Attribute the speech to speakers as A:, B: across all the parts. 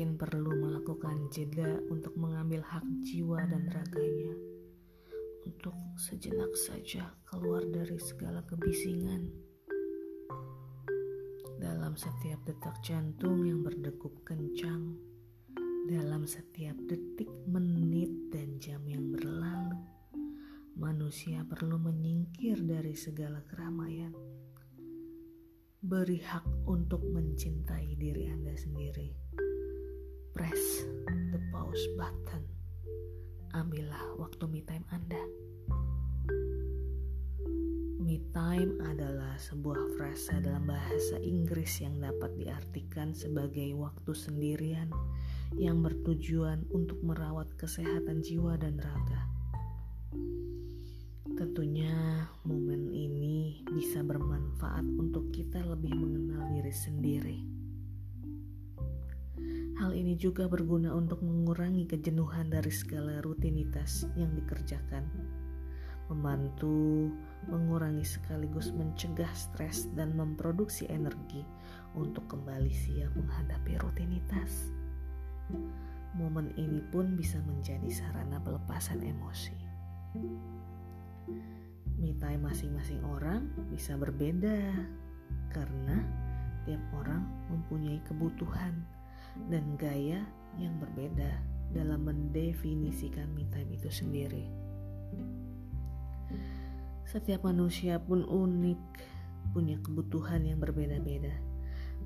A: mungkin perlu melakukan jeda untuk mengambil hak jiwa dan raganya, untuk sejenak saja keluar dari segala kebisingan. Dalam setiap detak jantung yang berdegup kencang, dalam setiap detik, menit, dan jam yang berlalu, manusia perlu menyingkir dari segala keramaian Beri hak untuk mencintai diri Anda sendiri. Press the pause button. Ambillah waktu me time Anda. Me time adalah sebuah frasa dalam bahasa Inggris yang dapat diartikan sebagai waktu sendirian yang bertujuan untuk merawat kesehatan jiwa dan raga. Tentunya momen ini bisa bermanfaat untuk kita lebih mengenal diri sendiri. Hal ini juga berguna untuk mengurangi kejenuhan dari segala rutinitas yang dikerjakan, membantu mengurangi sekaligus mencegah stres dan memproduksi energi untuk kembali siap menghadapi rutinitas. Momen ini pun bisa menjadi sarana pelepasan emosi. Time masing-masing orang bisa berbeda karena tiap orang mempunyai kebutuhan dan gaya yang berbeda dalam mendefinisikan me time itu sendiri. Setiap manusia pun unik, punya kebutuhan yang berbeda-beda.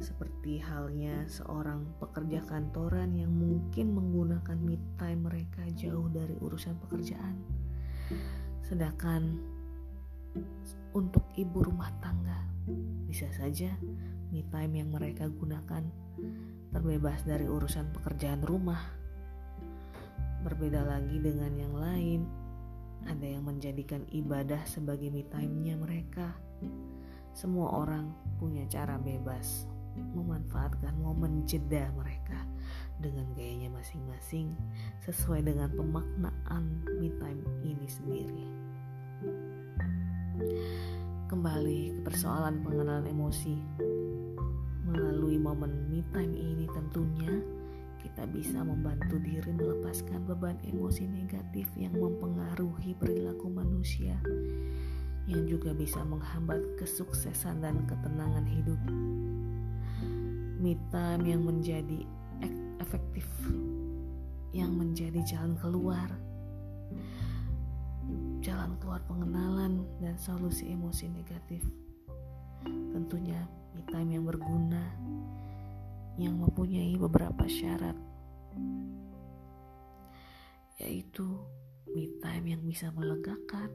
A: Seperti halnya seorang pekerja kantoran yang mungkin menggunakan me time mereka jauh dari urusan pekerjaan Sedangkan untuk ibu rumah tangga bisa saja me time yang mereka gunakan terbebas dari urusan pekerjaan rumah. Berbeda lagi dengan yang lain, ada yang menjadikan ibadah sebagai me time-nya mereka. Semua orang punya cara bebas memanfaatkan momen jeda mereka dengan gayanya masing-masing sesuai dengan pemaknaan me time ini sendiri. Kembali ke persoalan pengenalan emosi. Melalui momen me time ini tentunya kita bisa membantu diri melepaskan beban emosi negatif yang mempengaruhi perilaku manusia yang juga bisa menghambat kesuksesan dan ketenangan hidup. Me time yang menjadi efektif yang menjadi jalan keluar jalan keluar pengenalan dan solusi emosi negatif tentunya me time yang berguna yang mempunyai beberapa syarat yaitu me time yang bisa melegakan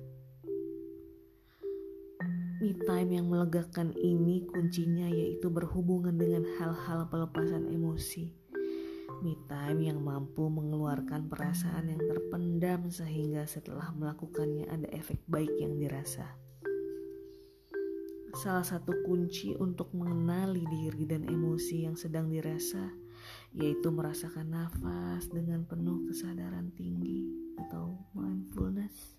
A: Me time yang melegakan ini kuncinya yaitu berhubungan dengan hal-hal pelepasan emosi Me time yang mampu mengeluarkan perasaan yang terpendam sehingga setelah melakukannya ada efek baik yang dirasa. Salah satu kunci untuk mengenali diri dan emosi yang sedang dirasa yaitu merasakan nafas dengan penuh kesadaran tinggi atau mindfulness.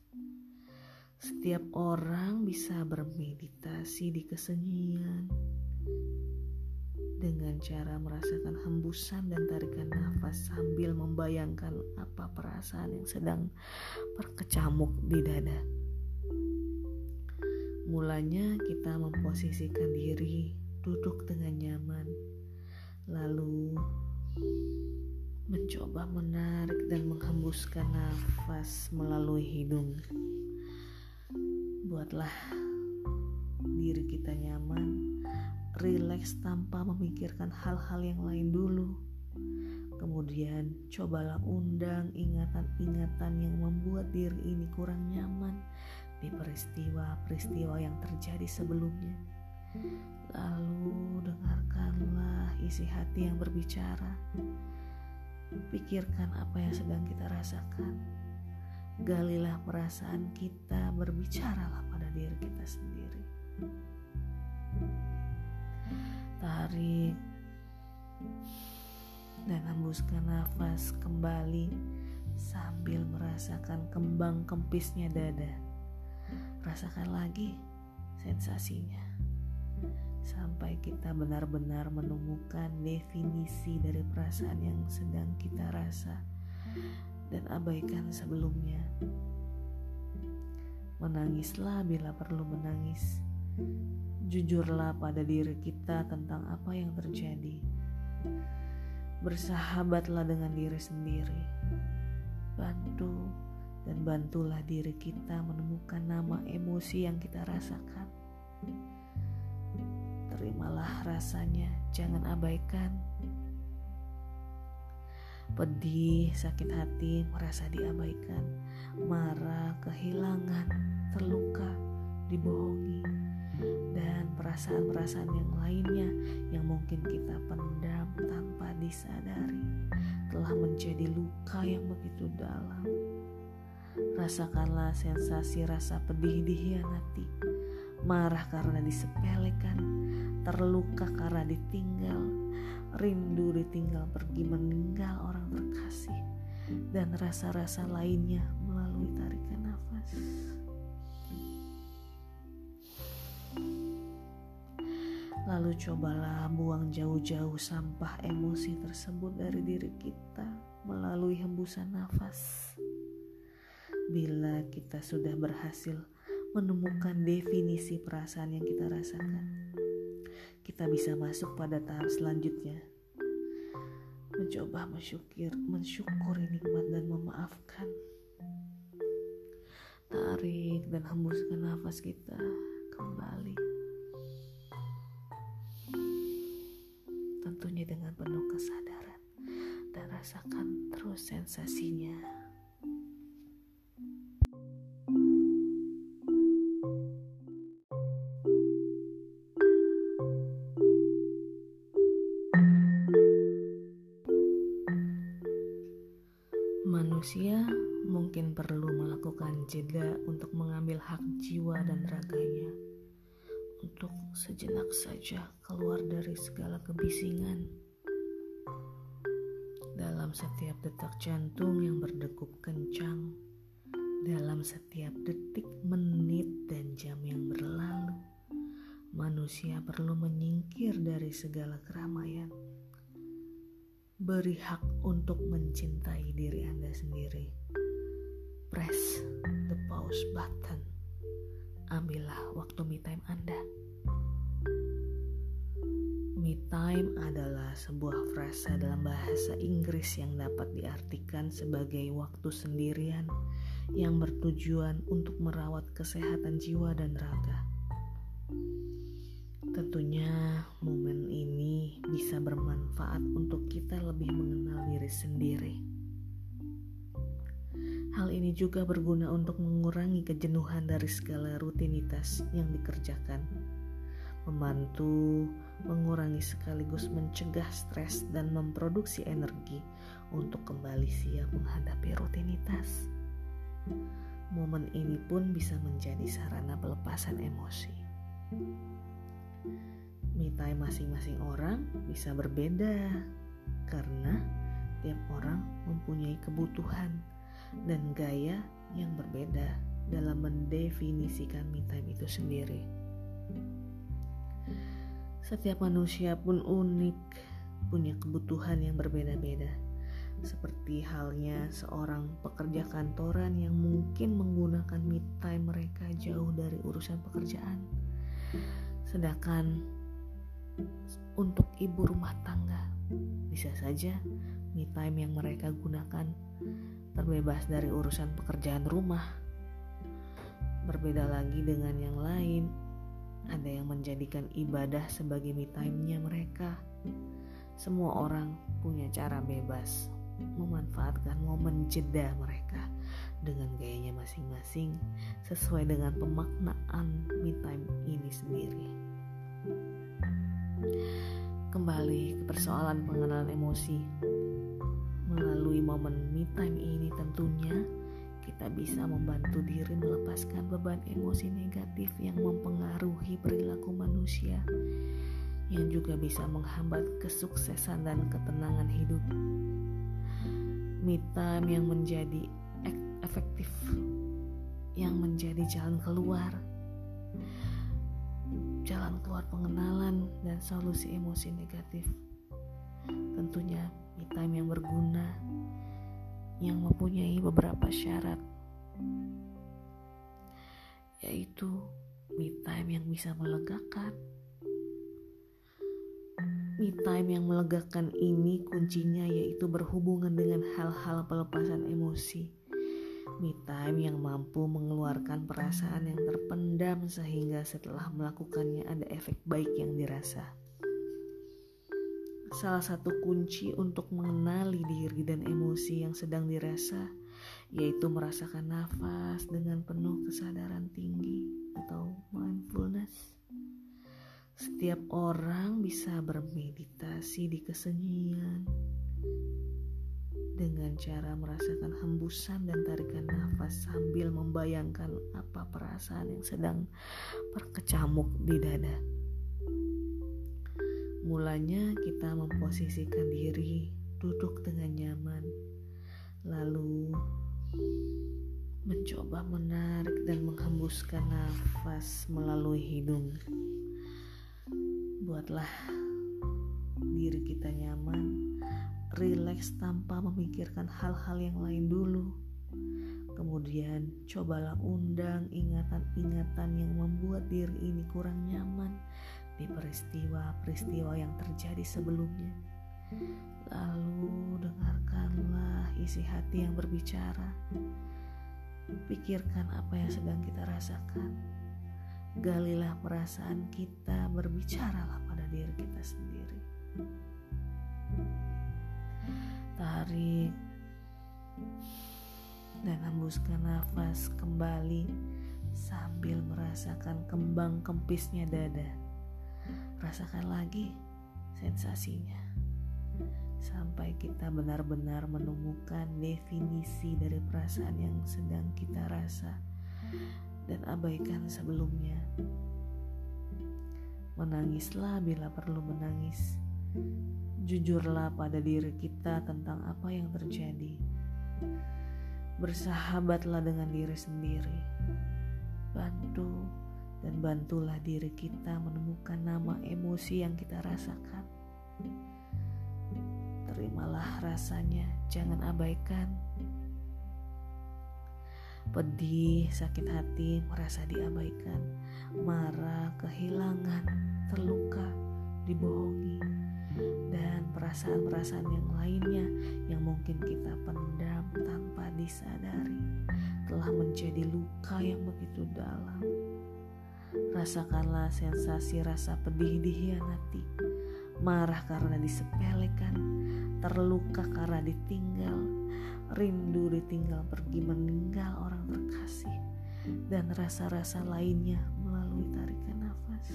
A: Setiap orang bisa bermeditasi di kesunyian, dengan cara merasakan hembusan dan tarikan nafas sambil membayangkan apa perasaan yang sedang berkecamuk di dada. Mulanya kita memposisikan diri duduk dengan nyaman, lalu mencoba menarik dan menghembuskan nafas melalui hidung. Buatlah diri kita nyaman rileks tanpa memikirkan hal-hal yang lain dulu. Kemudian cobalah undang ingatan-ingatan yang membuat diri ini kurang nyaman di peristiwa-peristiwa yang terjadi sebelumnya. Lalu dengarkanlah isi hati yang berbicara. Pikirkan apa yang sedang kita rasakan. Galilah perasaan kita, berbicaralah pada diri kita sendiri. Tarik dan hembuskan nafas kembali sambil merasakan kembang kempisnya dada. Rasakan lagi sensasinya. sampai kita benar-benar menemukan definisi dari perasaan yang sedang kita rasa dan abaikan sebelumnya. Menangislah bila perlu menangis. Jujurlah pada diri kita tentang apa yang terjadi. Bersahabatlah dengan diri sendiri. Bantu dan bantulah diri kita menemukan nama emosi yang kita rasakan. Terimalah rasanya, jangan abaikan. Pedih, sakit hati, merasa diabaikan, marah, kehilangan, terluka, dibohongi, dan perasaan-perasaan yang lainnya yang mungkin kita pendam tanpa disadari telah menjadi luka yang begitu dalam. Rasakanlah sensasi rasa pedih dihianati, marah karena disepelekan, terluka karena ditinggal, rindu ditinggal pergi meninggal orang terkasih, dan rasa-rasa lainnya melalui tarikan nafas. Lalu cobalah buang jauh-jauh sampah emosi tersebut dari diri kita melalui hembusan nafas. Bila kita sudah berhasil menemukan definisi perasaan yang kita rasakan, kita bisa masuk pada tahap selanjutnya. Mencoba mensyukur, mensyukuri nikmat dan memaafkan. Tarik dan hembuskan nafas kita kembali. Tentunya dengan penuh kesadaran dan rasakan terus sensasinya. Jeda untuk mengambil hak jiwa dan raganya, untuk sejenak saja keluar dari segala kebisingan. Dalam setiap detak jantung yang berdegup kencang, dalam setiap detik, menit, dan jam yang berlalu, manusia perlu menyingkir dari segala keramaian Beri hak untuk mencintai diri Anda sendiri. Press pause button. Ambillah waktu me time Anda. Me time adalah sebuah frasa dalam bahasa Inggris yang dapat diartikan sebagai waktu sendirian yang bertujuan untuk merawat kesehatan jiwa dan raga. Tentunya momen ini bisa bermanfaat untuk kita lebih mengenal diri sendiri. Hal ini juga berguna untuk mengurangi kejenuhan dari segala rutinitas yang dikerjakan, membantu mengurangi sekaligus mencegah stres dan memproduksi energi untuk kembali siap menghadapi rutinitas. Momen ini pun bisa menjadi sarana pelepasan emosi. Time masing-masing orang bisa berbeda karena tiap orang mempunyai kebutuhan dan gaya yang berbeda dalam mendefinisikan me time itu sendiri. Setiap manusia pun unik, punya kebutuhan yang berbeda-beda. Seperti halnya seorang pekerja kantoran yang mungkin menggunakan me time mereka jauh dari urusan pekerjaan Sedangkan untuk ibu rumah tangga bisa saja me time yang mereka gunakan terbebas dari urusan pekerjaan rumah. Berbeda lagi dengan yang lain, ada yang menjadikan ibadah sebagai me time-nya mereka. Semua orang punya cara bebas memanfaatkan momen jeda mereka dengan gayanya masing-masing sesuai dengan pemaknaan me time ini sendiri. Kembali ke persoalan pengenalan emosi. Melalui momen me time ini tentunya kita bisa membantu diri melepaskan beban emosi negatif yang mempengaruhi perilaku manusia yang juga bisa menghambat kesuksesan dan ketenangan hidup. Me time yang menjadi efektif yang menjadi jalan keluar jalan keluar pengenalan dan solusi emosi negatif. Tentunya me time yang berguna mempunyai beberapa syarat yaitu me time yang bisa melegakan. Me time yang melegakan ini kuncinya yaitu berhubungan dengan hal-hal pelepasan emosi me time yang mampu mengeluarkan perasaan yang terpendam sehingga setelah melakukannya ada efek baik yang dirasa. Salah satu kunci untuk mengenali diri dan emosi yang sedang dirasa yaitu merasakan nafas dengan penuh kesadaran tinggi atau mindfulness. Setiap orang bisa bermeditasi di kesunyian, dengan cara merasakan hembusan dan tarikan nafas sambil membayangkan apa perasaan yang sedang berkecamuk di dada. Mulanya kita memposisikan diri duduk dengan nyaman, lalu mencoba menarik dan menghembuskan nafas melalui hidung. Buatlah diri kita nyaman rileks tanpa memikirkan hal-hal yang lain dulu. Kemudian cobalah undang ingatan-ingatan yang membuat diri ini kurang nyaman di peristiwa-peristiwa yang terjadi sebelumnya. Lalu dengarkanlah isi hati yang berbicara. Pikirkan apa yang sedang kita rasakan. Galilah perasaan kita, berbicaralah pada diri kita sendiri. Tarik dan hembuskan nafas kembali sambil merasakan kembang kempisnya dada. Rasakan lagi sensasinya sampai kita benar-benar menemukan definisi dari perasaan yang sedang kita rasa dan abaikan sebelumnya. Menangislah bila perlu menangis Jujurlah pada diri kita tentang apa yang terjadi. Bersahabatlah dengan diri sendiri. Bantu dan bantulah diri kita menemukan nama emosi yang kita rasakan. Terimalah rasanya, jangan abaikan. Pedih, sakit hati, merasa diabaikan, marah, kehilangan, terluka, dibohongi dan perasaan-perasaan yang lainnya yang mungkin kita pendam tanpa disadari telah menjadi luka yang begitu dalam. Rasakanlah sensasi rasa pedih dihianati, marah karena disepelekan, terluka karena ditinggal, rindu ditinggal pergi meninggal orang terkasih, dan rasa-rasa lainnya melalui tarikan nafas.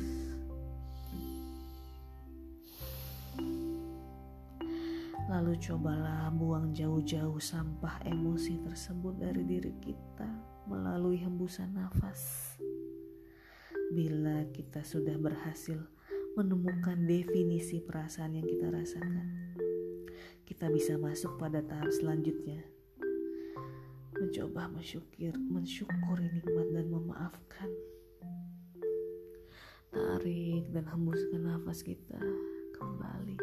A: Lalu cobalah buang jauh-jauh sampah emosi tersebut dari diri kita melalui hembusan nafas. Bila kita sudah berhasil menemukan definisi perasaan yang kita rasakan, kita bisa masuk pada tahap selanjutnya. Mencoba mensyukur, mensyukuri nikmat dan memaafkan. Tarik dan hembuskan nafas kita kembali.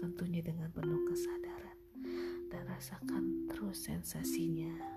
A: tentunya dengan penuh kesadaran dan rasakan terus sensasinya.